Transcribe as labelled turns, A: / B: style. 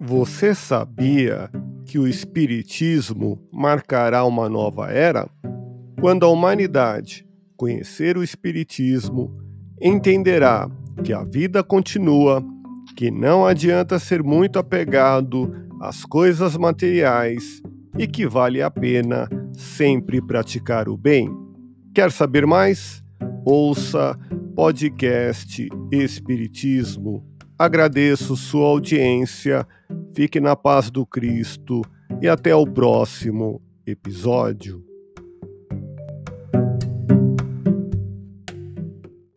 A: Você sabia que o Espiritismo marcará uma nova era? Quando a humanidade conhecer o Espiritismo, entenderá que a vida continua, que não adianta ser muito apegado às coisas materiais e que vale a pena sempre praticar o bem. Quer saber mais? Ouça podcast Espiritismo. Agradeço sua audiência, fique na paz do Cristo e até o próximo episódio.